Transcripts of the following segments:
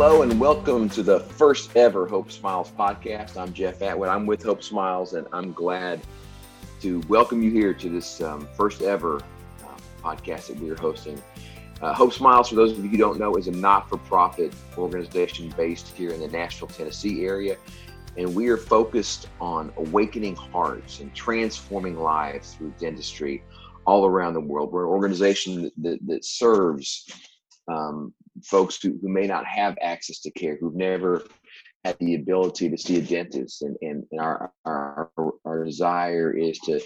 Hello and welcome to the first ever Hope Smiles podcast. I'm Jeff Atwood. I'm with Hope Smiles, and I'm glad to welcome you here to this um, first ever uh, podcast that we're hosting. Uh, Hope Smiles, for those of you who don't know, is a not for profit organization based here in the Nashville, Tennessee area. And we are focused on awakening hearts and transforming lives through dentistry all around the world. We're an organization that, that, that serves um, folks who, who may not have access to care, who've never had the ability to see a dentist. And, and, and our, our, our desire is to,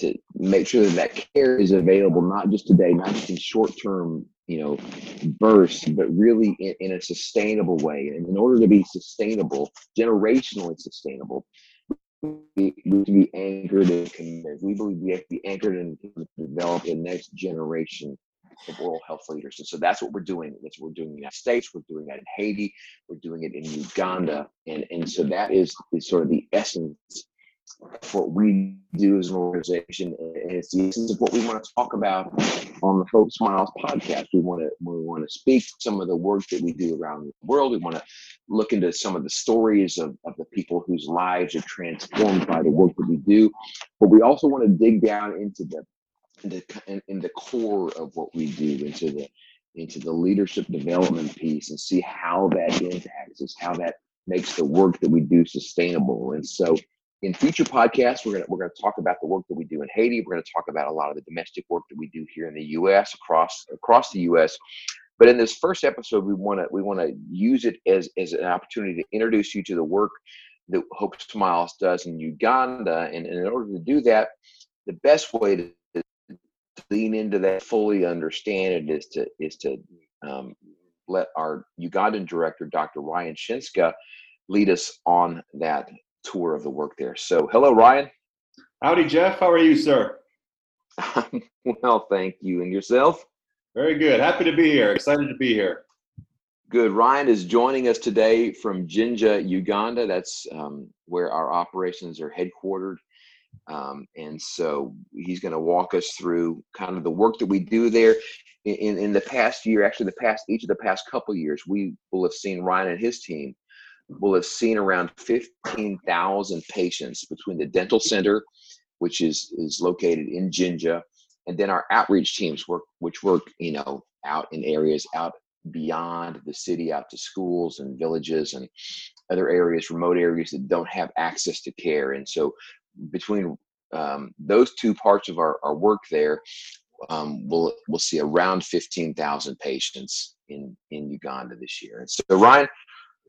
to make sure that that care is available, not just today, not just in short term, you know, bursts, but really in, in a sustainable way. And in order to be sustainable, generationally sustainable, we need to be anchored in commitment. We believe we have to be anchored in develop the next generation of oral health leaders. And so that's what we're doing. That's what we're doing in the United States. We're doing that in Haiti. We're doing it in Uganda. And, and so that is, is sort of the essence of what we do as an organization. And it's the essence of what we want to talk about on the Hope Smiles podcast. We want to we want to speak some of the work that we do around the world. We want to look into some of the stories of, of the people whose lives are transformed by the work that we do. But we also want to dig down into the the in, in the core of what we do into the into the leadership development piece and see how that impacts us, how that makes the work that we do sustainable. And so in future podcasts, we're gonna we're gonna talk about the work that we do in Haiti. We're gonna talk about a lot of the domestic work that we do here in the U.S. across across the U.S. But in this first episode, we want to we want to use it as as an opportunity to introduce you to the work that Hope Smiles does in Uganda. And, and in order to do that, the best way to lean into that, fully understand it, is to is to um, let our Ugandan director, Dr. Ryan Shinska, lead us on that tour of the work there. So, hello, Ryan. Howdy, Jeff. How are you, sir? well, thank you. And yourself? Very good. Happy to be here. Excited to be here. Good. Ryan is joining us today from Jinja, Uganda. That's um, where our operations are headquartered. Um, and so he's going to walk us through kind of the work that we do there. In, in the past year, actually, the past each of the past couple years, we will have seen Ryan and his team will have seen around 15,000 patients between the dental center, which is is located in Jinja, and then our outreach teams work, which work, you know, out in areas out beyond the city, out to schools and villages and other areas, remote areas that don't have access to care. And so between um, those two parts of our, our work there, um, we'll we'll see around 15,000 patients in in Uganda this year. And so, Ryan,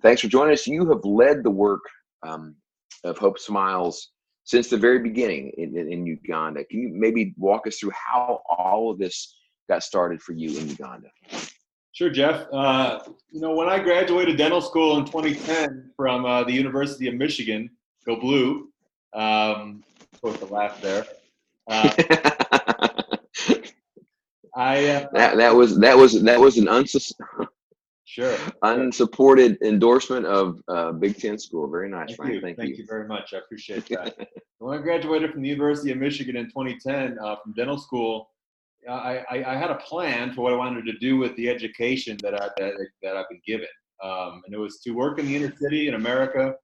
thanks for joining us. You have led the work um, of Hope Smiles since the very beginning in, in, in, Uganda. Can you maybe walk us through how all of this got started for you in Uganda? Sure, Jeff. Uh, you know, when I graduated dental school in 2010 from uh, the University of Michigan, go blue, um, supposed to laugh there. Uh, I uh, that that was that was that was an unsus- sure unsupported endorsement of uh, Big Ten school. Very nice, Thank You. Thank, Thank you. you. very much. I appreciate that. when I graduated from the University of Michigan in 2010 uh, from dental school, I, I, I, had a plan for what I wanted to do with the education that I that, that I've been given, um, and it was to work in the inner city in America,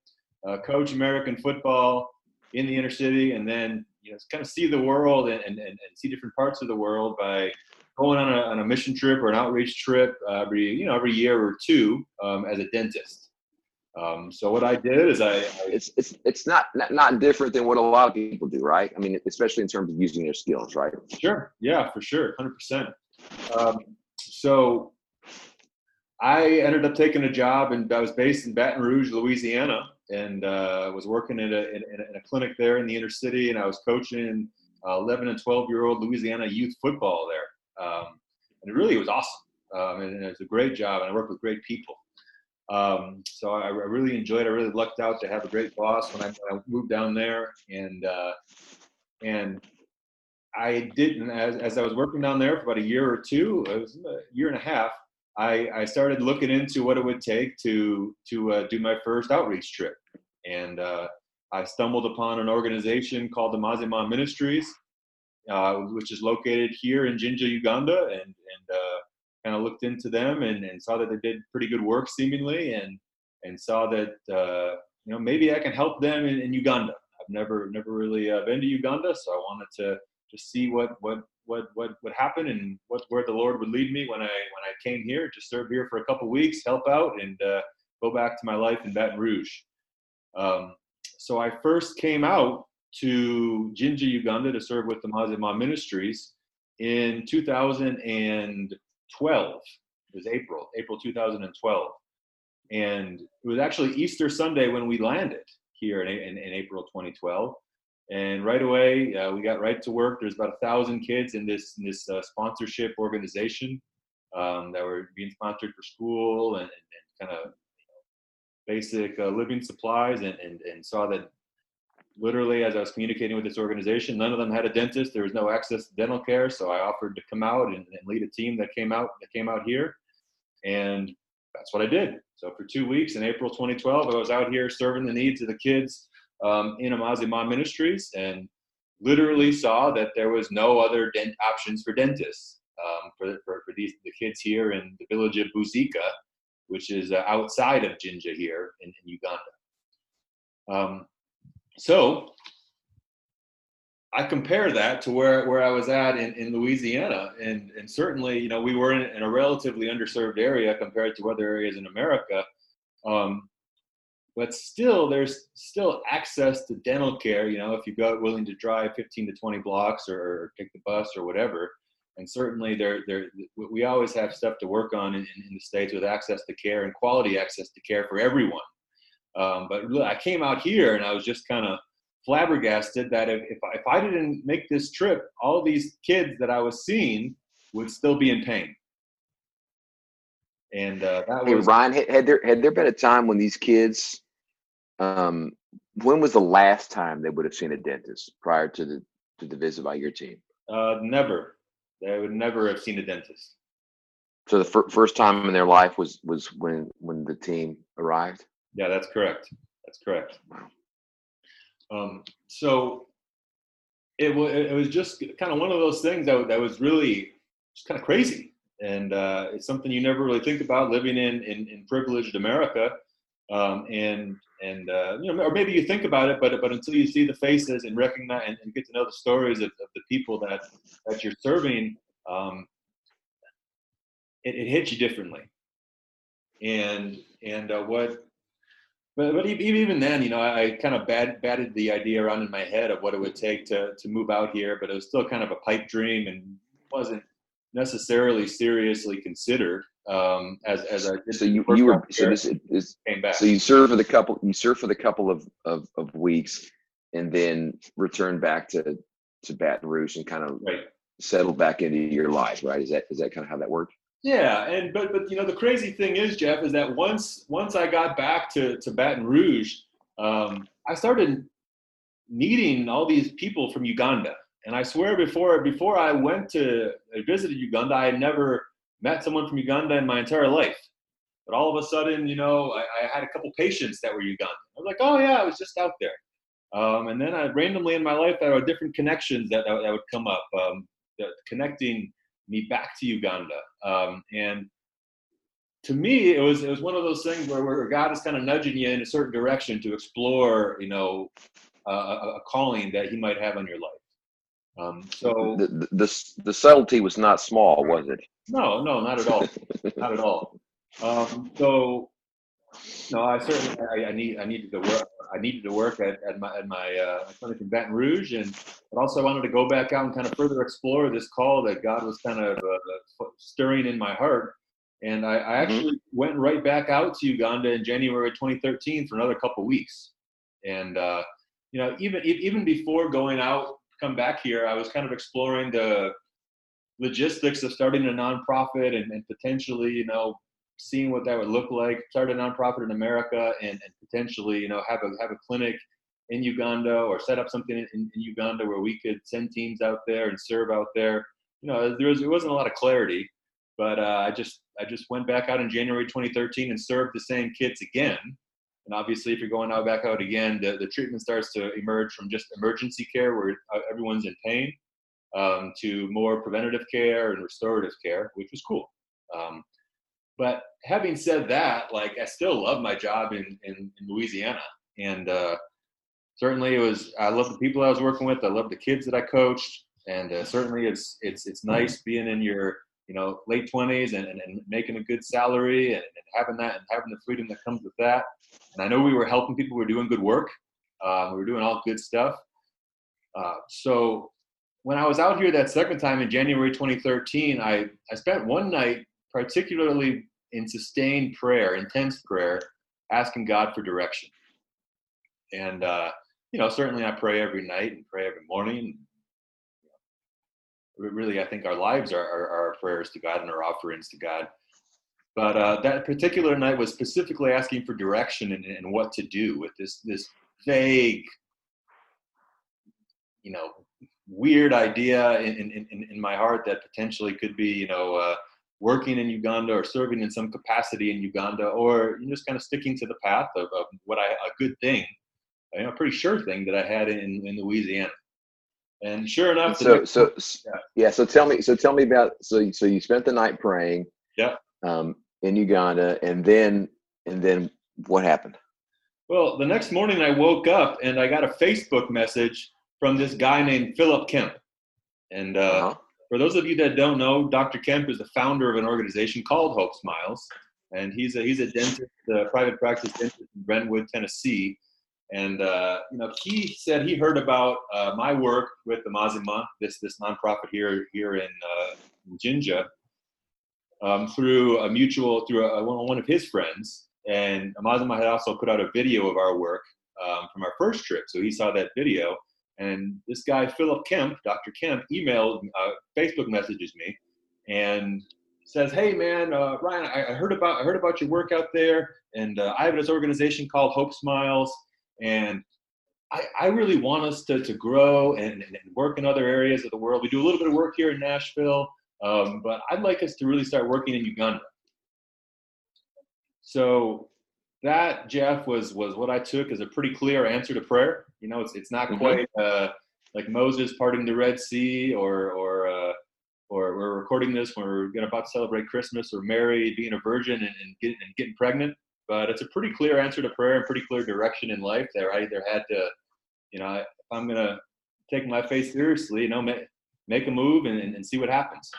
uh, coach American football, in the inner city and then you know kind of see the world and, and, and see different parts of the world by going on a, on a mission trip or an outreach trip uh, every you know every year or two um, as a dentist um, so what I did is I, I, it's it's it's not, not not different than what a lot of people do, right? I mean, especially in terms of using their skills, right? Sure. Yeah, for sure, hundred um, percent. So I ended up taking a job, and I was based in Baton Rouge, Louisiana, and uh, was working in a, in, in, a clinic there in the inner city, and I was coaching uh, 11 and 12 year old Louisiana youth football there. Um, and it really was awesome. Um, and, and, it was a great job, and I worked with great people. Um, so I, I, really enjoyed. I really lucked out to have a great boss when I, when I moved down there, and uh, and I didn't as, as I was working down there for about a year or two. It was a year and a half. I, I started looking into what it would take to to uh, do my first outreach trip, and uh, I stumbled upon an organization called the Amazima Ministries, uh, which is located here in Jinja, Uganda, and and uh, kind of looked into them and, and saw that they did pretty good work seemingly, and and saw that uh, you know maybe I can help them in, in Uganda. I've never never really uh, been to Uganda, so I wanted to just see what what what what would happen and what where the Lord would lead me when I when I came here. Just serve here for a couple weeks, help out, and uh, go back to my life in Baton Rouge. Um, so I first came out to Jinja, Uganda to serve with the Amazima Ministries in 2012. It was April, April 2012. And it was actually Easter Sunday when we landed here in, in, in April 2012. And right away, uh, we got right to work. There's about a thousand kids in this in this uh, sponsorship organization um, that were being sponsored for school and, and, kind of basic uh, living supplies, and, and and saw that literally as I was communicating with this organization, none of them had a dentist. There was no access to dental care, so I offered to come out and, and lead a team that came out that came out here, and that's what I did. So for two weeks in April 2012, I was out here serving the needs of the kids um, in Amazima Ministries and literally saw that there was no other dent options for dentists um, for, for, for, these the kids here in the village of Buzika, which is uh, outside of Jinja here in, in Uganda. Um, so I compare that to where, where I was at in, in Louisiana. And, and certainly, you know, we were in, in a relatively underserved area compared to other areas in America. Um, but still, there's still access to dental care, you know, if you go willing to drive 15 to 20 blocks or, take the bus or whatever. And certainly, there, there, we always have stuff to work on in, in the States with access to care and quality access to care for everyone. Um, but I came out here and I was just kind of flabbergasted that if, if I, if, I, didn't make this trip, all these kids that I was seeing would still be in pain. And uh, that hey, was Ryan. Had there had there been a time when these kids, um, when was the last time they would have seen a dentist prior to the to the visit by your team? Uh, never. They would never have seen a dentist. So the fir- first time in their life was was when when the team arrived. Yeah, that's correct. That's correct. Um, so it was it was just kind of one of those things that that was really just kind of crazy, and uh, it's something you never really think about living in in, in privileged America, um, and and uh, you know, or maybe you think about it, but but until you see the faces and recognize and, and get to know the stories of, of, the people that that you're serving, um, it, it hits you differently. And and uh, what but, but even then, you know, I kind of batted the idea around in my head of what it would take to, to move out here, but it was still kind of a pipe dream and wasn't necessarily seriously considered um, as as I did. so you, you were so this is came back. So you served for the couple you served for the couple of, of, of weeks and then return back to to Baton Rouge and kind of right. settled back into your life, right? Is that is that kind of how that worked? Yeah, and but but you know the crazy thing is, Jeff, is that once once I got back to to Baton Rouge, um, I started meeting all these people from Uganda. And I swear before before I went to I visited Uganda, I had never met someone from Uganda in my entire life. But all of a sudden, you know, I, I had a couple patients that were Ugandan. I was like, oh yeah, I was just out there. Um, and then I randomly in my life there were different connections that that, that would come up, um, connecting me back to Uganda. Um, and to me, it was it was one of those things where, where God is kind of nudging you in a certain direction to explore, you know, a, a calling that He might have on your life. Um, so the, the, the the subtlety was not small, was it? No, no, not at all, not at all. Um, so no, I certainly I, I, need I needed to work I needed to work at, at my at my uh, clinic in Baton Rouge, and but also I wanted to go back out and kind of further explore this call that God was kind of uh, stirring in my heart. And I, I mm-hmm. actually mm-hmm. went right back out to Uganda in January 2013 for another couple weeks. And uh, you know, even even before going out, come back here, I was kind of exploring the logistics of starting a nonprofit and, and potentially, you know, seeing what that would look like, start a nonprofit in America, and, and potentially, you know, have a have a clinic in Uganda or set up something in, in, Uganda where we could send teams out there and serve out there. You know, there was there wasn't a lot of clarity, but uh, I just I just went back out in January 2013 and served the same kids again. And obviously, if you're going out back out again, the, the treatment starts to emerge from just emergency care where uh, everyone's in pain um, to more preventative care and restorative care, which was cool. Um, but having said that, like I still love my job in in, in Louisiana, and uh, certainly it was. I love the people I was working with. I love the kids that I coached, and uh, certainly it's it's it's nice being in your you know late twenties and, and, and, making a good salary and, and, having that and having the freedom that comes with that. And I know we were helping people. We were doing good work. Um, we were doing all good stuff. Uh, so when I was out here that second time in January 2013, I, I spent one night particularly in sustained prayer, intense prayer, asking God for direction. And, uh, you know, certainly I pray every night and pray every morning. Really, I think our lives are, our prayers to God and our offerings to God. But uh, that particular night was specifically asking for direction and, and what to do with this this vague, you know, weird idea in, in, in my heart that potentially could be, you know, uh, working in Uganda or serving in some capacity in Uganda, or just kind of sticking to the path of, of what I a good thing, you know, a pretty sure thing that I had in, in Louisiana. And sure enough, so so yeah. yeah. So tell me, so tell me about so so you spent the night praying, yeah, um, in Uganda, and then and then what happened? Well, the next morning I woke up and I got a Facebook message from this guy named Philip Kemp. And uh, uh-huh. for those of you that don't know, Dr. Kemp is the founder of an organization called Hope Smiles. And he's a, he's a dentist, a private practice dentist in Brentwood, Tennessee. And uh, you know, he said he heard about uh, my work with the Amazima, this this nonprofit here here in, uh, in Jinja, um, through a mutual through a, one of his friends. And Amazima had also put out a video of our work um, from our first trip, so he saw that video. And this guy, Philip Kemp, Dr. Kemp, emailed, uh, Facebook messages me, and says, "Hey, man, uh, Ryan, I, I, heard about I heard about your work out there, and uh, I have this organization called Hope Smiles, and I, I really want us to, to grow and, and, work in other areas of the world. We do a little bit of work here in Nashville, um, but I'd like us to really start working in Uganda." So that Jeff was was what I took as a pretty clear answer to prayer. You know, it's it's not mm-hmm. quite uh, like Moses parting the Red Sea, or or uh, or we're recording this when we're about to celebrate Christmas, or Mary being a virgin and, and, get, and getting pregnant. But it's a pretty clear answer to prayer and pretty clear direction in life. There, I either had to, you know, if I'm going to take my faith seriously, you know, make, make a move and, and, see what happens.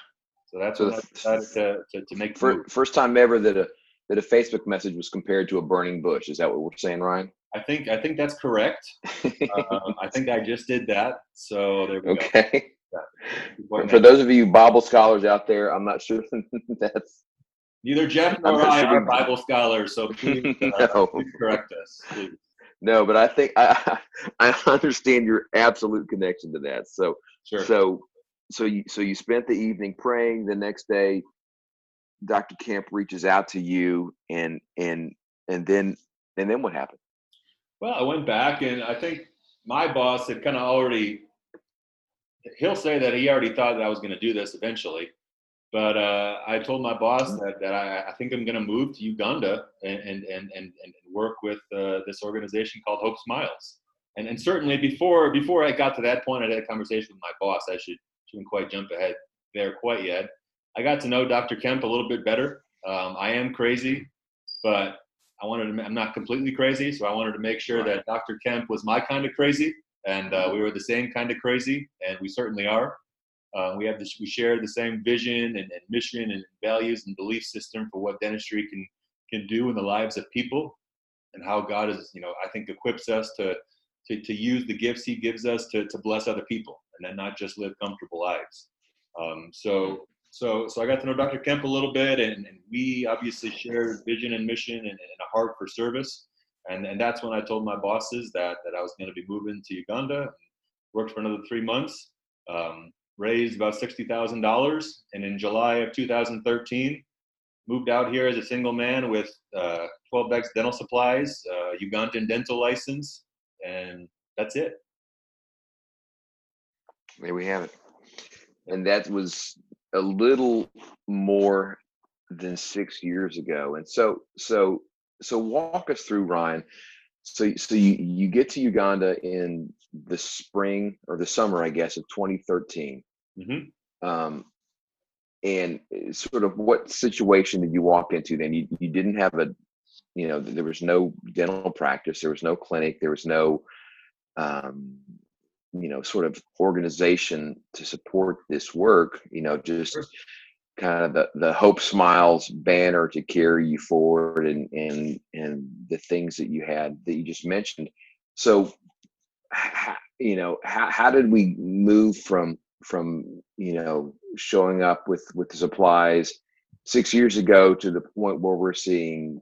So that's so what I decided to, to, to make. First, first time ever that a that a Facebook message was compared to a burning bush. Is that what we're saying, Ryan? I think I think that's correct. um, I think I just did that. So there we okay. go. Okay. For those of you Bible scholars out there, I'm not sure that's neither Jeff nor I are Bible scholars. So please, uh, no. please correct us, please. No, but I think I I understand your absolute connection to that. So sure. so so you so you spent the evening praying. The next day, Dr. Kemp reaches out to you and and and then and then what happened? Well, I went back and I think my boss had kind of already he'll say that he already thought that I was going to do this eventually. But uh, I told my boss that, that I, I think I'm going to move to Uganda and, and, and, and, and work with uh, this organization called Hope Smiles. And, and certainly before before I got to that point, I had a conversation with my boss. I should shouldn't quite jump ahead there quite yet. I got to know Dr. Kemp a little bit better. Um, I am crazy, but I wanted to, I'm not completely crazy, so I wanted to make sure that Dr. Kemp was my kind of crazy, and uh, we were the same kind of crazy, and we certainly are. Uh, we have this, we share the same vision and, and, mission and values and belief system for what dentistry can can do in the lives of people, and how God is, you know, I think equips us to to, to use the gifts He gives us to to bless other people, and then not just live comfortable lives. Um, so so so I got to know Dr. Kemp a little bit, and, and we obviously shared vision and mission and, and, a heart for service. And and that's when I told my bosses that that I was going to be moving to Uganda. Worked for another three months, um, raised about sixty thousand dollars, and in July of 2013, moved out here as a single man with uh, 12 bags dental supplies, uh, Ugandan dental license, and that's it. There we have it. And that was a little more than six years ago. And so, so, so walk us through Ryan. So, so you, you get to Uganda in the spring or the summer, I guess, of 2013. Mm-hmm. Um, and sort of what situation did you walk into then? You you didn't have a, you know, there was no dental practice, there was no clinic, there was no, um, you know, sort of organization to support this work. You know, just kind of the, the hope smiles banner to carry you forward and and and the things that you had that you just mentioned so you know how, how did we move from from you know showing up with with the supplies six years ago to the point where we're seeing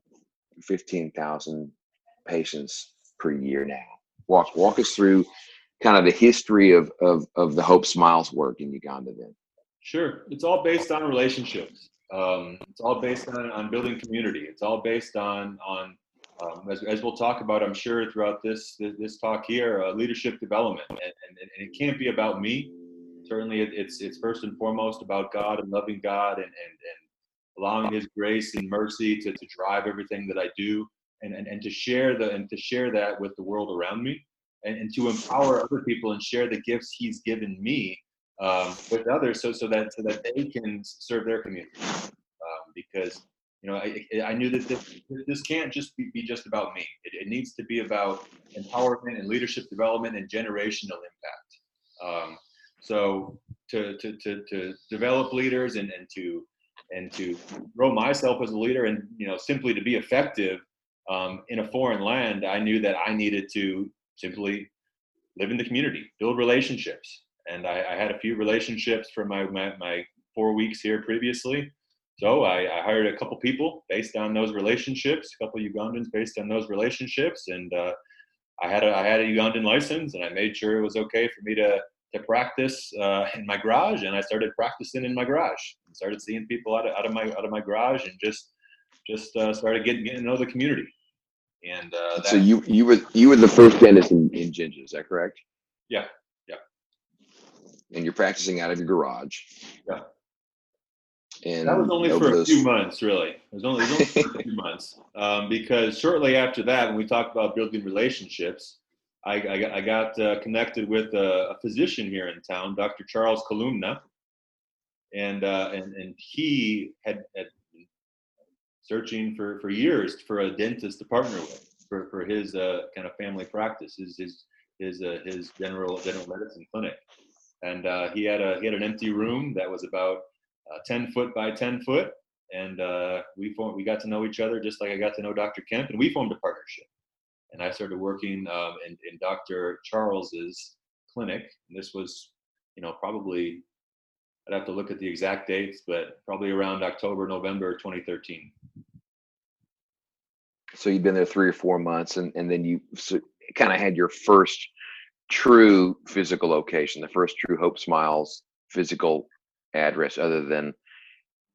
15,000 patients per year now walk walk us through kind of the history of of of the hope smiles work in uganda then Sure. It's all based on relationships. Um, it's all based on, on building community. It's all based on on um, as, as we'll talk about, I'm sure throughout this this talk here, uh, leadership development, and, and, and, it can't be about me. Certainly, it, it's it's first and foremost about God and loving God and and, and allowing His grace and mercy to, to drive everything that I do, and, and and to share the and to share that with the world around me, and, and to empower other people and share the gifts He's given me um, with others so so that so that they can serve their community um, because you know I, I knew that this, this can't just be, be just about me. It, it, needs to be about empowerment and leadership development and generational impact. Um, so to, to, to, to develop leaders and, and to and to grow myself as a leader and you know simply to be effective um, in a foreign land i knew that i needed to simply live in the community build relationships. And I, I had a few relationships from my, my, my four weeks here previously. So I, I, hired a couple people based on those relationships, a couple Ugandans based on those relationships, and uh, I had a I had a Ugandan license, and I made sure it was okay for me to to practice uh, in my garage, and I started practicing in my garage. And started seeing people out of, out of my out of my garage, and just just uh, started getting getting to know the community. And uh, so you you were you were the first dentist in, in Jinja, is that correct? Yeah, Yeah, and you're practicing out of your garage. Yeah. And that was only for those... a few months, really. It was only, it was only for a few months um, because shortly after that, when we talked about building relationships, I, I, I got uh, connected with a, a, physician here in town, Dr. Charles Kalumna, and uh, and and he had, had been searching for for years for a dentist to partner with for for his uh, kind of family practice, his his his uh, his general general medicine clinic and uh, he had a he had an empty room that was about uh, 10 foot by 10 foot and uh, we formed, we got to know each other just like I got to know Dr. Kemp and we formed a partnership and I started working um, in, in Dr. Charles's clinic and this was you know probably I'd have to look at the exact dates but probably around October November 2013 so you've been there three or four months and, and then you so kind of had your first true physical location, the first true Hope Smiles physical address, other than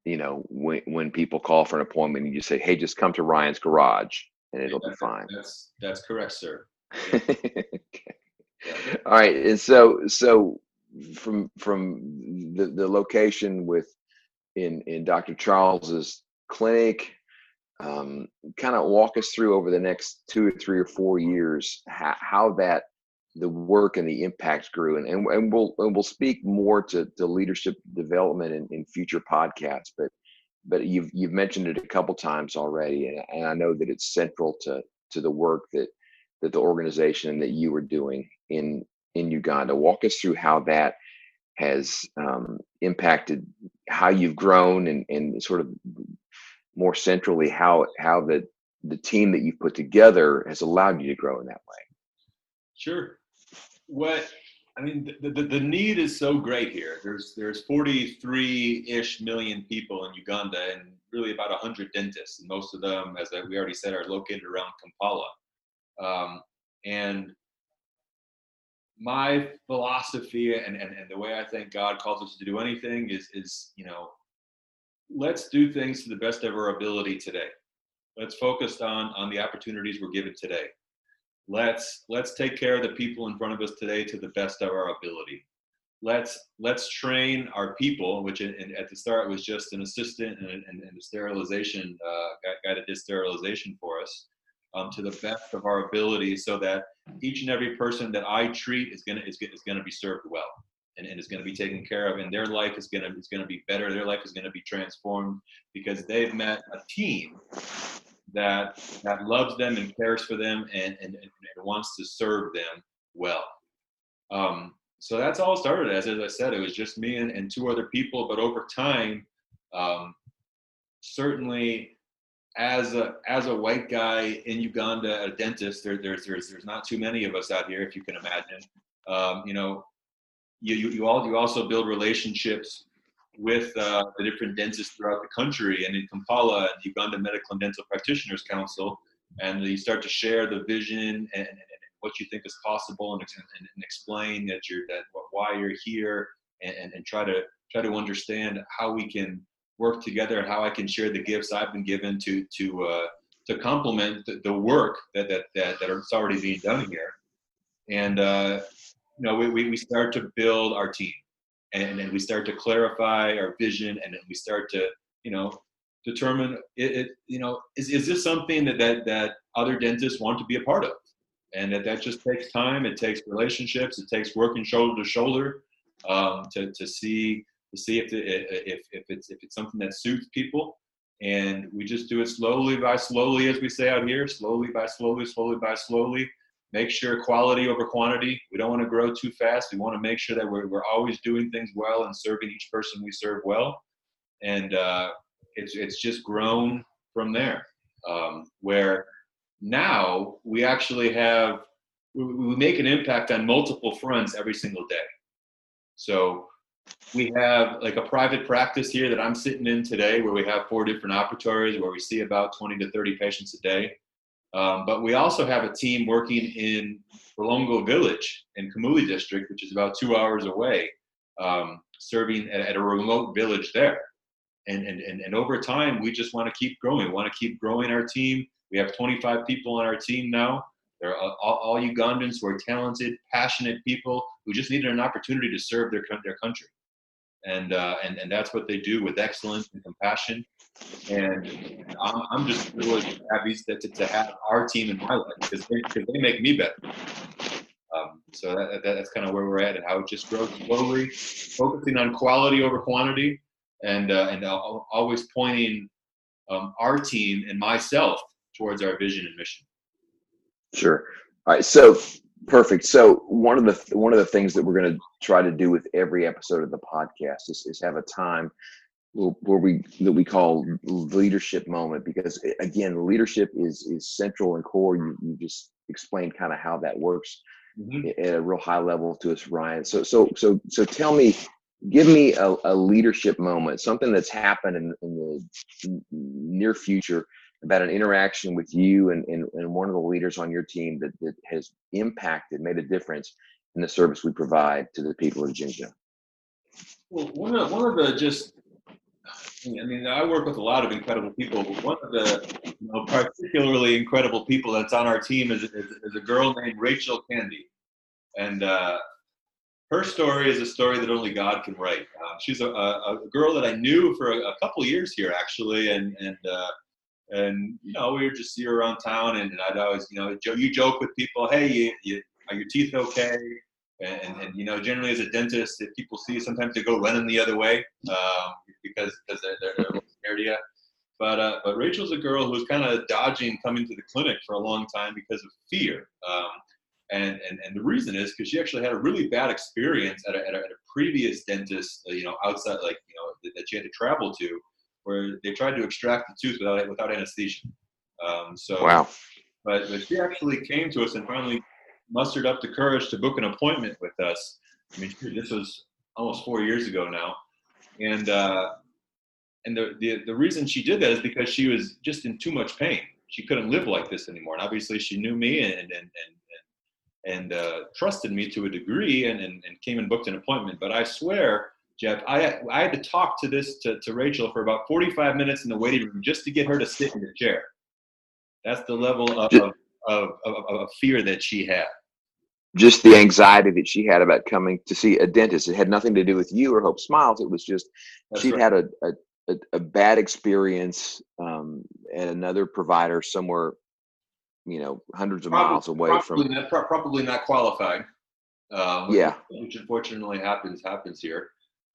you know when when people call for an appointment, and you say, "Hey, just come to Ryan's garage, and it'll yeah, be fine." That's that's correct, sir. okay. All right, and so so from from the the location with in in Dr. Charles's clinic um, kind of walk us through over the next two or three or four years how, how that the work and the impact grew. And, and, and we'll and we'll speak more to, to leadership development in, in future podcasts but but you've you've mentioned it a couple times already and, and I know that it's central to to the work that that the organization that you were doing in in Uganda. Walk us through how that has um, impacted how you've grown and, and sort of more centrally how how the the team that you've put together has allowed you to grow in that way. Sure what I mean, the, the, the, need is so great here. There's there's 43-ish million people in Uganda and really about 100 dentists. And most of them, as we already said, are located around Kampala. Um, and my philosophy and, and, and the way I think God calls us to do anything is, is, you know, let's do things to the best of our ability today. Let's focus on, on the opportunities we're given today let's let's take care of the people in front of us today to the best of our ability let's let's train our people which in, in, at the start was just an assistant and, and, and a sterilization uh, that did sterilization for us um, to the best of our ability so that each and every person that i treat is going to is, is going to be served well and, and is going to be taken care of, and their life is going to is going to be better. Their life is going to be transformed because they've met a team that that loves them and cares for them and and, and wants to serve them well. Um, so that's all started as. As I said, it was just me and, and two other people. But over time, um, certainly as a as a white guy in Uganda, a dentist, there, there's there's there's not too many of us out here, if you can imagine. Um, you know, you, you you all you also build relationships with uh, the different dentists throughout the country, and in Kampala, the Uganda Medical and Dental Practitioners Council, and you start to share the vision and, and, and what you think is possible, and, and, and, explain that you're that why you're here, and, and try to try to understand how we can work together and how I can share the gifts I've been given to to uh, to complement the, the, work that that that that is already being done here. And uh, you know, we, we start to build our team, and then we start to clarify our vision, and then we start to you know determine it, it you know is, is this something that, that that other dentists want to be a part of and that that just takes time it takes relationships it takes working shoulder to shoulder um, to, to see to see if, the, if, if, it's, if it's something that suits people. And we just do it slowly by slowly, as we say out here, slowly by slowly, slowly by slowly. Make sure quality over quantity. We don't want to grow too fast. We want to make sure that we're, we're always doing things well and serving each person we serve well. And uh, it's, it's just grown from there. Um, where now we actually have, we, we make an impact on multiple fronts every single day. So we have like a private practice here that I'm sitting in today where we have four different operatories where we see about 20 to 30 patients a day. Um, but we also have a team working in Bolongo Village in Kamuli District, which is about two hours away, um, serving at, at, a remote village there. And, and, and, and over time, we just want to keep growing. We want to keep growing our team. We have 25 people on our team now. They're all, all Ugandans who are talented, passionate people who just needed an opportunity to serve their, their country and uh, and and that's what they do with excellence and compassion. And I'm, I'm just really happy to, to, have our team in my life because they, they make me better. Um, so that, that, that's kind of where we're at and how it just grows slowly, focusing on quality over quantity, and uh, and always pointing um, our team and myself towards our vision and mission. Sure. All right. So Perfect. So one of the one of the things that we're going to try to do with every episode of the podcast is, is have a time where we that we call leadership moment because again leadership is is central and core you, you just explained kind of how that works mm-hmm. at a real high level to us ryan so so so so tell me give me a, a leadership moment something that's happened in, in the near future about an interaction with you and, and, and one of the leaders on your team that, that has impacted, made a difference in the service we provide to the people of Jinja? Well, one of, one of the just, I mean, I work with a lot of incredible people, but one of the you know, particularly incredible people that's on our team is, is, is a girl named Rachel Candy. And uh, her story is a story that only God can write. Uh, she's a, a, a, girl that I knew for a, a couple years here, actually, and, and uh, and you know we would just see her around town and, and I'd always you know you joke with people hey you, you, are your teeth okay? And, and, you know generally as a dentist if people see you sometimes they go running the other way um, because because they're, they're, they're scared of you but uh, but Rachel's a girl who was kind of dodging coming to the clinic for a long time because of fear um, and, and and the reason is because she actually had a really bad experience at a, at a, at a previous dentist uh, you know outside like you know that, that she had to travel to where they tried to extract the tooth without without anesthesia. Um, so wow. But, but she actually came to us and finally mustered up the courage to book an appointment with us. I mean, this was almost four years ago now, and uh, and the, the the reason she did that is because she was just in too much pain. She couldn't live like this anymore, and obviously she knew me and and and and, and uh, trusted me to a degree, and, and and came and booked an appointment. But I swear Jeff, I, I had to talk to this to, to Rachel for about 45 minutes in the waiting room just to get her to sit in the chair. That's the level of, of, of, of, of fear that she had. Just the anxiety that she had about coming to see a dentist. It had nothing to do with you or Hope Smiles. It was just That's she'd right. had a, a, a, bad experience um, at another provider somewhere, you know, hundreds of probably, miles away probably from. Not, probably not qualified. Um, yeah. Which unfortunately happens happens here.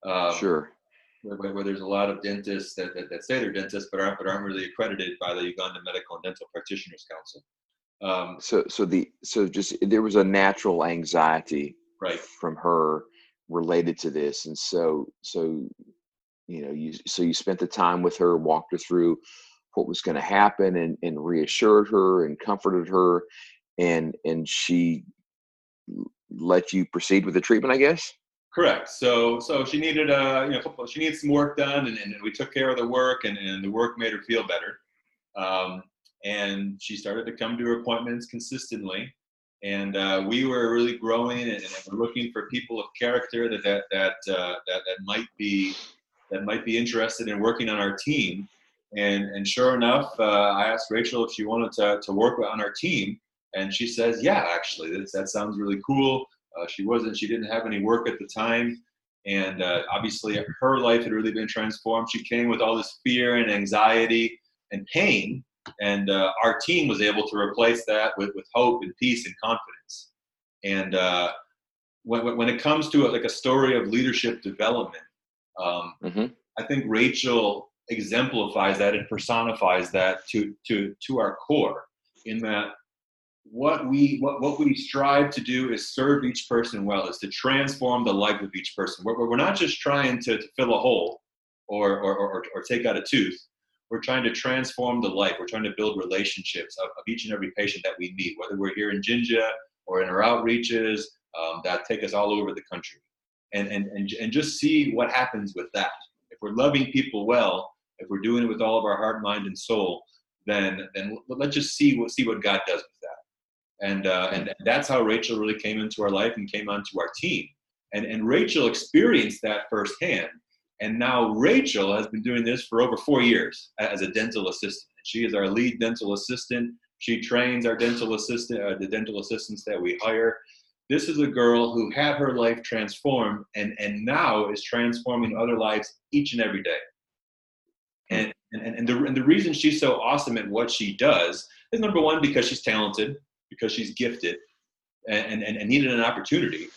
Um, sure. Where, where, there's a lot of dentists that, that, that, say they're dentists but aren't but aren't really accredited by the Uganda Medical and Dental Practitioners Council. Um, so so the so just there was a natural anxiety right from her related to this, and so so you know you so you spent the time with her, walked her through what was going to happen, and and reassured her and comforted her, and and she let you proceed with the treatment, I guess. Correct. So, so she needed, uh, you know, she needed some work done, and, and we took care of the work, and, and the work made her feel better. Um, and she started to come to her appointments consistently. And uh, we were really growing, and, and looking for people of character that that that, uh, that that might be that might be interested in working on our team. And and sure enough, uh, I asked Rachel if she wanted to to work on our team, and she says, "Yeah, actually, that that sounds really cool." Uh, she wasn't, she didn't have any work at the time. And uh, obviously, her life had really been transformed. She came with all this fear and anxiety and pain. And uh, our team was able to replace that with, with hope and peace and confidence. And uh, when, when it comes to a, like a story of leadership development, um, mm-hmm. I think Rachel exemplifies that and personifies that to, to, to our core in that what we what, what we strive to do is serve each person well is to transform the life of each person. We're, we're not just trying to, to fill a hole or, or, or, or, take out a tooth. We're trying to transform the life. We're trying to build relationships of, of each and every patient that we meet whether we're here in jinja or in our outreaches um, that take us all over the country. And, and, and, and just see what happens with that. If we're loving people well if we're doing it with all of our heart mind and soul then then let's just see what see what god does with that and uh, and that's how Rachel really came into our life and came onto our team. And and Rachel experienced that firsthand. And now Rachel has been doing this for over four years as a dental assistant. She is our lead dental assistant. She trains our dental assistant, uh, the dental assistants that we hire. This is a girl who had her life transformed and, and now is transforming other lives each and every day. And, and, and, the, and the reason she's so awesome at what she does is number one, because she's talented because she's gifted and, and, and needed an opportunity,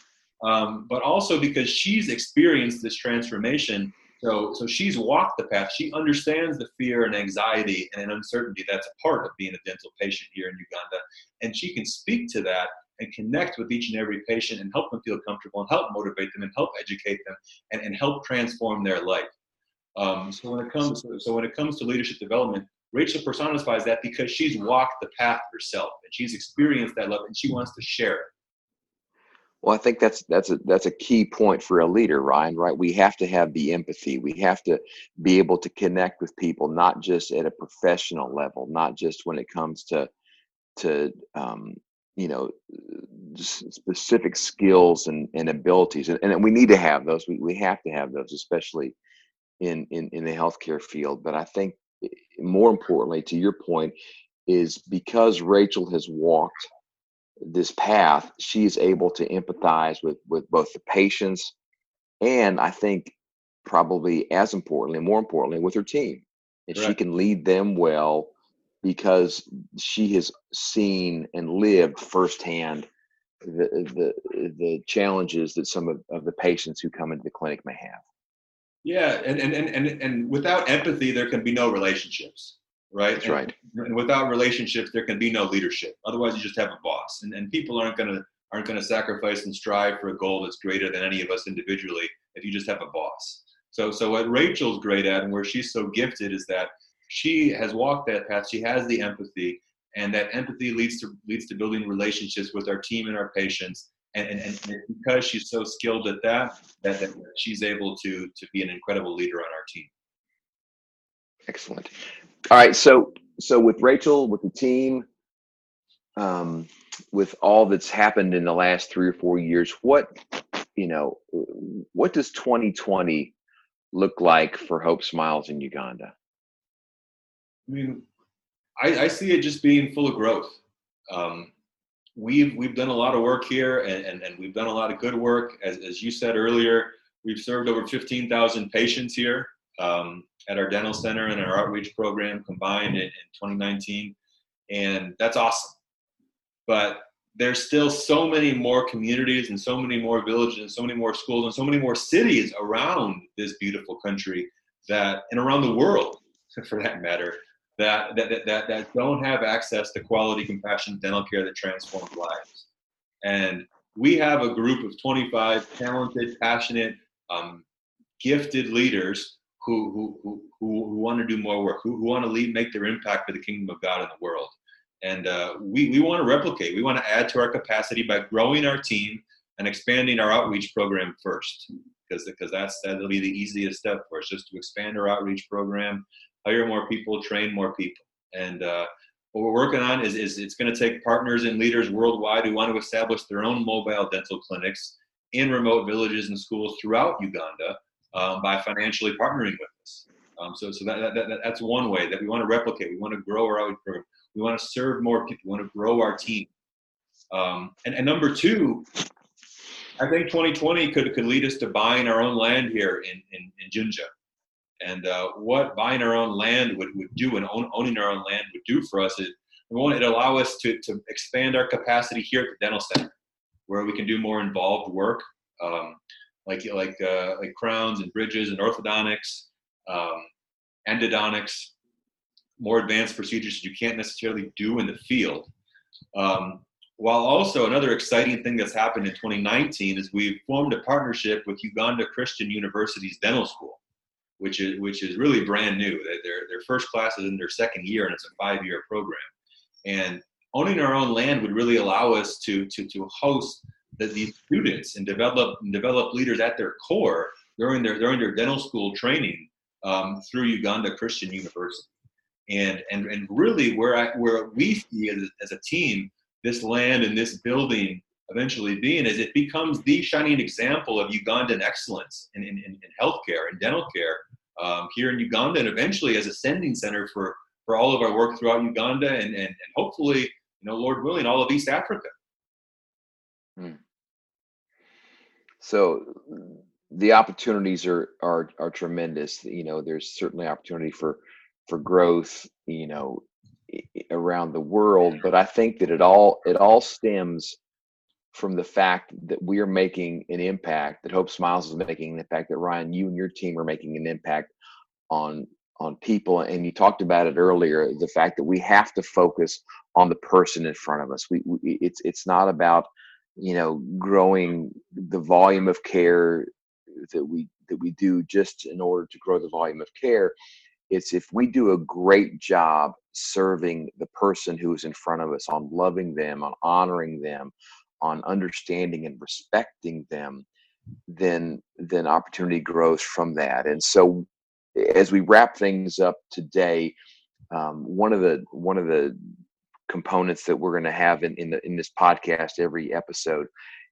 um, but also because she's experienced this transformation. So, so she's walked the path. She understands the fear and anxiety and uncertainty that's a part of being a dental patient here in Uganda. And she can speak to that and connect with each and every patient and help them feel comfortable and help motivate them and help educate them and, and help transform their life. Um, so when it comes so when it comes to leadership development, Rachel personifies that because she's walked the path herself and she's experienced that love and she wants to share it. Well, I think that's that's a that's a key point for a leader, Ryan. Right? We have to have the empathy. We have to be able to connect with people, not just at a professional level, not just when it comes to to um, you know specific skills and, and abilities, and, and we need to have those. We we have to have those, especially in in in the healthcare field. But I think more importantly, to your point, is because Rachel has walked this path, she is able to empathize with with both the patients and I think probably as importantly, more importantly, with her team. And she can lead them well because she has seen and lived firsthand the the the challenges that some of, of the patients who come into the clinic may have. Yeah, and and and and and without empathy, there can be no relationships, right? That's right. And, and without relationships, there can be no leadership. Otherwise, you just have a boss, and and people aren't gonna aren't gonna sacrifice and strive for a goal that's greater than any of us individually if you just have a boss. So so what Rachel's great at, and where she's so gifted, is that she has walked that path. She has the empathy, and that empathy leads to leads to building relationships with our team and our patients and, and, and because she's so skilled at that, that, that she's able to to be an incredible leader on our team. Excellent. All right, so so with Rachel, with the team, um, with all that's happened in the last three or four years, what you know, what does 2020 look like for Hope Smiles in Uganda? I mean, I, I see it just being full of growth. Um, we've we've done a lot of work here and, and, and we've done a lot of good work. As, as you said earlier we've served over 15000 patients here um, at our dental center and our outreach program combined in, in 2019 and that's awesome. But there's still so many more communities and so many more villages and so many more schools and so many more cities around this beautiful country that and around the world for that matter that that, that, that don't have access to quality compassionate dental care that transforms lives and we have a group of 25 talented passionate um, gifted leaders who, who, who, who, want to do more work who, who want to lead, make their impact for the kingdom of god in the world and uh, we, we want to replicate. We want to add to our capacity by growing our team and expanding our outreach program first, because because that's that'll be the easiest step for us, just to expand our outreach program, hire more people, train more people, and uh, what we're working on is, is it's going to take partners and leaders worldwide who want to establish their own mobile dental clinics in remote villages and schools throughout Uganda um, by financially partnering with us. Um, so so that, that, that, that's one way that we want to replicate. We want to grow our outreach program. We want to serve more people. We want to grow our team. Um, and, and number two, I think 2020 could, could lead us to buying our own land here in, in, in Jinja. And uh, what buying our own land would, would do and own, owning our own land would do for us is one, it allow us to, to expand our capacity here at the dental center, where we can do more involved work, um, like like uh, like crowns and bridges and orthodontics, um, endodontics, more advanced procedures that you can't necessarily do in the field. Um, while also another exciting thing that's happened in 2019 is we've formed a partnership with Uganda Christian University's dental school, which is which is really brand new. Their their first class is in their second year, and it's a five year program. And owning our own land would really allow us to to to host the, these students and develop and develop leaders at their core during their during their dental school training um, through Uganda Christian University and and and really where I, where we see as, as a team this land and this building eventually being is it becomes the shining example of Ugandan excellence in, in, in healthcare and dental care um, here in Uganda and eventually as a sending center for for all of our work throughout Uganda and, and, and hopefully you know Lord willing all of East Africa. Hmm. So the opportunities are are are tremendous. You know, there's certainly opportunity for for growth, you know, around the world. But I think that it all it all stems from the fact that we are making an impact, that Hope Smiles is making an impact, that Ryan, you and your team are making an impact on on people. And you talked about it earlier, the fact that we have to focus on the person in front of us. We, we it's it's not about you know growing the volume of care that we that we do just in order to grow the volume of care it's if we do a great job serving the person who is in front of us on loving them on honoring them on understanding and respecting them then then opportunity grows from that. And so as we wrap things up today um, one of the one of the components that we're going to have in, in, the, in this podcast every episode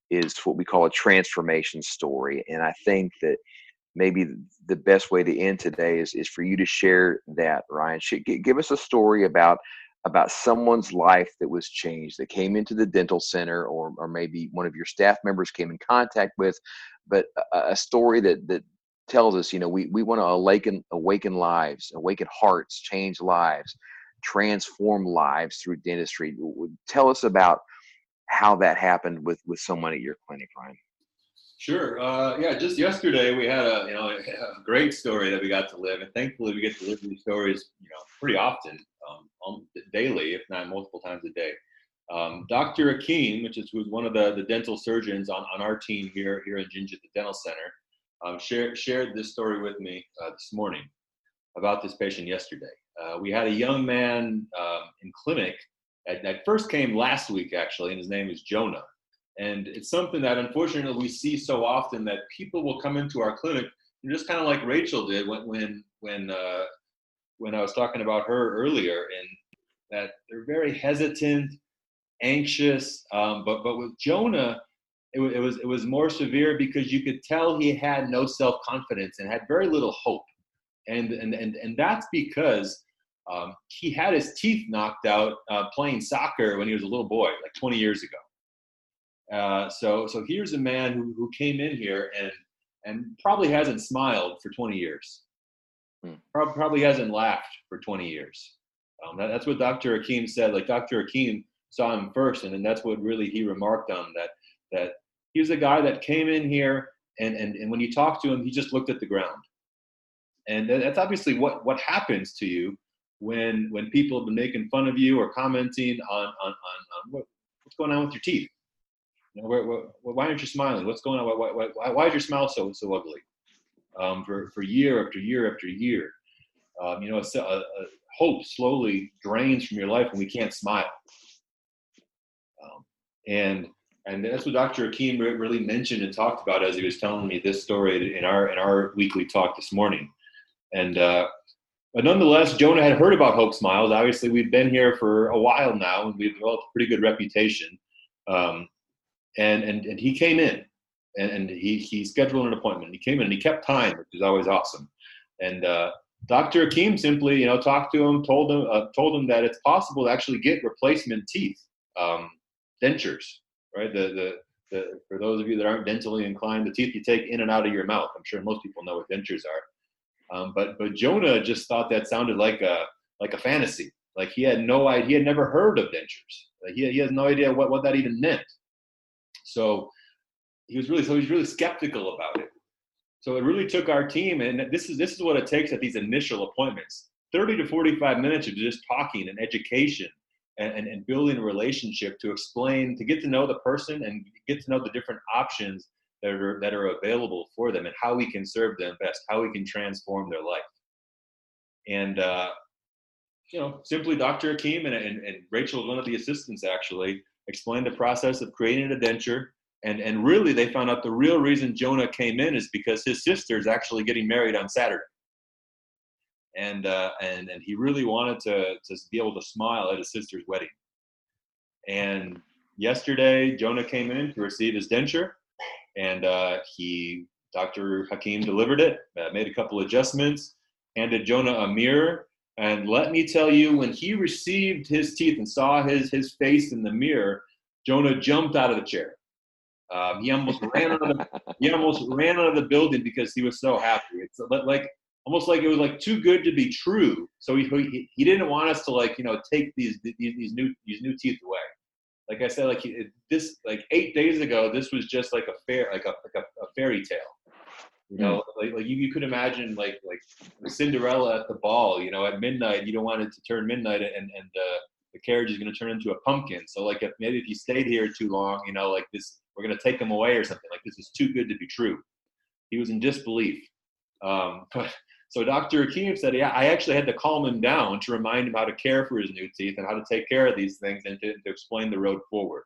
is what we call a transformation story. And i think that maybe the best way to end today is, is for you to share that ryan. Give us a story about about someone's life that was changed. That came into the dental center or, or maybe one of your staff members came in contact with but a, a story that that tells us you know we, we want to awaken awaken lives awaken hearts change lives transform lives through dentistry. Tell us about how that happened with with someone at your clinic ryan Sure. Uh, yeah, just yesterday we had a you know a great story that we got to live, and thankfully we get to live these stories you know pretty often, um, daily, if not multiple times a day. Um, Dr. Akeem, which is who's one of the, the dental surgeons on, on our team here here in the Dental Center, um, shared shared this story with me uh, this morning about this patient yesterday. Uh, we had a young man um, in clinic that, that first came last week actually, and his name is Jonah. And it's something that unfortunately we see so often that people will come into our clinic and just kind of like Rachel did when when when uh, when I was talking about her earlier, and that they're very hesitant, anxious. Um, but but with Jonah, it, it was it was more severe because you could tell he had no self confidence and had very little hope, and and and and that's because um, he had his teeth knocked out uh, playing soccer when he was a little boy, like 20 years ago. Uh, so so here's a man who, who came in here and and probably hasn't smiled for 20 years. Hmm. Probably hasn't laughed for 20 years. Um, that, that's what Dr. Akeem said. Like Dr. Akeem saw him first, and then that's what really he remarked on that that he was a guy that came in here and and, and when you talked to him, he just looked at the ground, and that's obviously what what happens to you when when people have been making fun of you or commenting on on on, on what, what's going on with your teeth. You know, why aren't you smiling? What's going on? Why, why, why, why is your smile so so ugly? Um, for for year after year after year, um, you know, a, a, a hope slowly drains from your life when we can't smile. Um, and and that's what Dr. Hakim really mentioned and talked about as he was telling me this story in our in our weekly talk this morning. And uh, but nonetheless, Jonah had heard about Hope Smiles. Obviously, we've been here for a while now, and we've developed a pretty good reputation. Um, and, and and he came in, and, and he he scheduled an appointment. He came in and he kept time, which is always awesome. And uh, Dr. Hakim simply, you know, talked to him, told him uh, told him that it's possible to actually get replacement teeth, um, dentures, right? The, the the for those of you that aren't dentally inclined, the teeth you take in and out of your mouth. I'm sure most people know what dentures are. Um, but but Jonah just thought that sounded like a like a fantasy. Like he had no idea. He had never heard of dentures. Like he, he has no idea what, what that even meant. So he was really so he's really skeptical about it. So it really took our team, and this is this is what it takes at these initial appointments: 30 to 45 minutes of just talking and education and, and, and building a relationship to explain, to get to know the person and get to know the different options that are, that are available for them and how we can serve them best, how we can transform their life. And, uh, you know, simply Dr. Hakim and, and, and Rachel, one of the assistants actually, explained the process of creating a denture. And, and really, they found out the real reason Jonah came in is because his sister is actually getting married on Saturday. And, uh, and, and he really wanted to, to be able to smile at his sister's wedding. And yesterday, Jonah came in to receive his denture and uh, he Dr. Hakim delivered it, uh, made a couple adjustments, handed Jonah a mirror, and let me tell you, when he received his teeth and saw his his face in the mirror, Jonah jumped out of the chair. Um, he almost ran out of the, he almost ran out of the building because he was so happy. It's like almost like it was like too good to be true. So he, he, he didn't want us to like you know take these these, these new these new teeth away like I said, like this, like eight days ago, this was just like a fair, like a like a, a fairy tale. You know, like like you, you could imagine like like Cinderella at the ball. You know, at midnight, you don't want it to turn midnight, and and uh, the carriage is going to turn into a pumpkin. So like if maybe if you stayed here too long, you know, like this, we're going to take him away or something. Like this is too good to be true. He was in disbelief. Um, but so Dr. Hakim said, yeah, I actually had to calm him down to remind him how to care for his new teeth and how to take care of these things and to, to explain the road forward.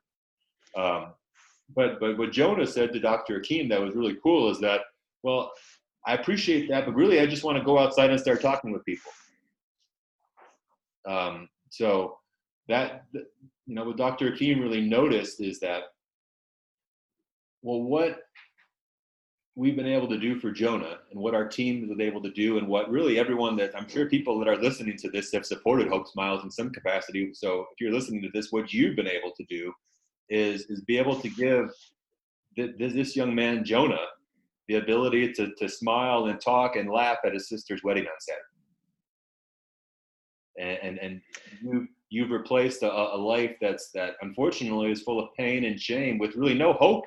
Um, but but what Jonah said to Dr. Hakim that was really cool is that, well, I appreciate that, but really I just want to go outside and start talking with people. Um, so that you know what Dr. Hakim really noticed is that, well, what we've been able to do for Jonah and what our team was able to do and what really everyone that I'm sure people that are listening to this have supported Hope Smiles in some capacity. So if you're listening to this, what you've been able to do is is be able to give this, this young man Jonah the ability to to smile and talk and laugh at his sister's wedding on Saturday. And and, and you you've replaced a, a life that's that unfortunately is full of pain and shame with really no hope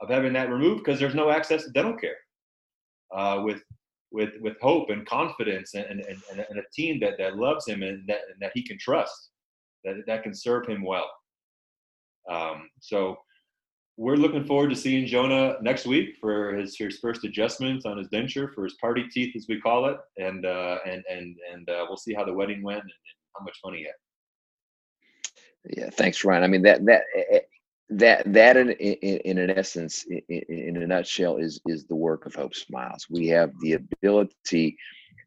of having that removed because there's no access to dental care. Uh, with with with hope and confidence and, and, and, and, a team that, that loves him and that, and that he can trust, that, that can serve him well. Um, so we're looking forward to seeing Jonah next week for his, his first adjustments on his denture for his party teeth, as we call it, and uh, and and and uh, we'll see how the wedding went and, how much money he had. Yeah, thanks, Ryan. I mean that that eh, that that in, in, in an essence in, in, a nutshell is is the work of hope smiles we have the ability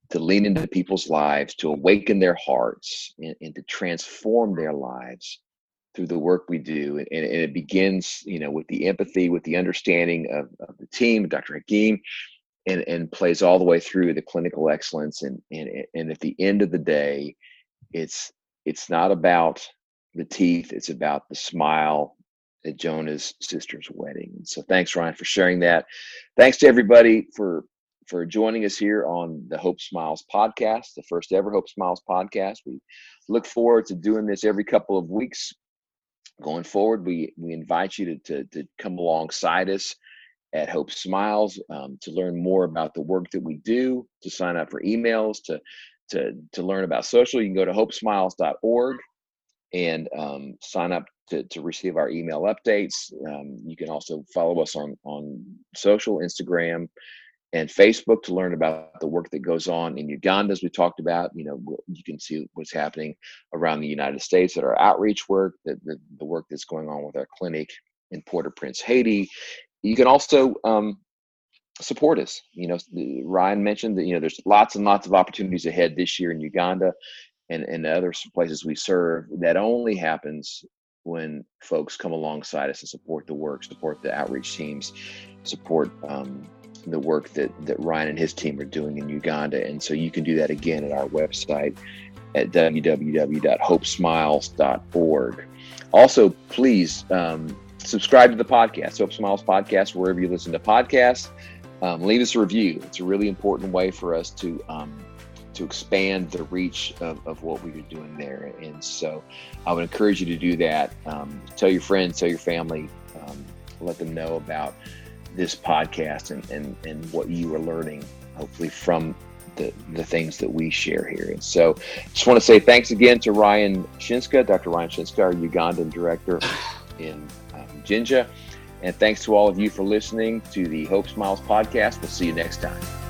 to lean into people's lives to awaken their hearts and, and to transform their lives through the work we do and, and, it begins you know with the empathy with the understanding of, of the team dr Hakeem, and, and plays all the way through the clinical excellence and, and and at the end of the day it's it's not about the teeth it's about the smile at Jonah's sister's wedding. So thanks, Ryan, for sharing that. Thanks to everybody for for joining us here on the Hope Smiles podcast, the first ever Hope Smiles podcast. We look forward to doing this every couple of weeks going forward, we we invite you to to, to come alongside us at Hope Smiles um, to learn more about the work that we do, to sign up for emails, to to to learn about social. You can go to hopesmiles.org and um, sign up to, to receive our email updates. Um, you can also follow us on on social, Instagram, and Facebook to learn about the work that goes on in Uganda, as we talked about. You know, you can see what's happening around the United States at our outreach work, the, the, the work that's going on with our clinic in Port-au-Prince, Haiti. You can also um, support us. You know, Ryan mentioned that, you know, there's lots and lots of opportunities ahead this year in Uganda and, and other places we serve. That only happens when folks come alongside us and support the work, support the outreach teams, support um, the work that, that Ryan and his team are doing in Uganda. And so you can do that again at our website at www.hopesmiles.org. Also, please um, subscribe to the podcast, Hope Smiles Podcast, wherever you listen to podcasts. Um, leave us a review. It's a really important way for us to um, to expand the reach of, of what we are doing there. And so I would encourage you to do that. Um, tell your friends, tell your family, um, let them know about this podcast and, and, and what you are learning, hopefully, from the, the things that we share here. And so just want to say thanks again to Ryan Shinska, Dr. Ryan Shinska, our Ugandan director in um, Jinja. And thanks to all of you for listening to the Hope Smiles podcast. We'll see you next time.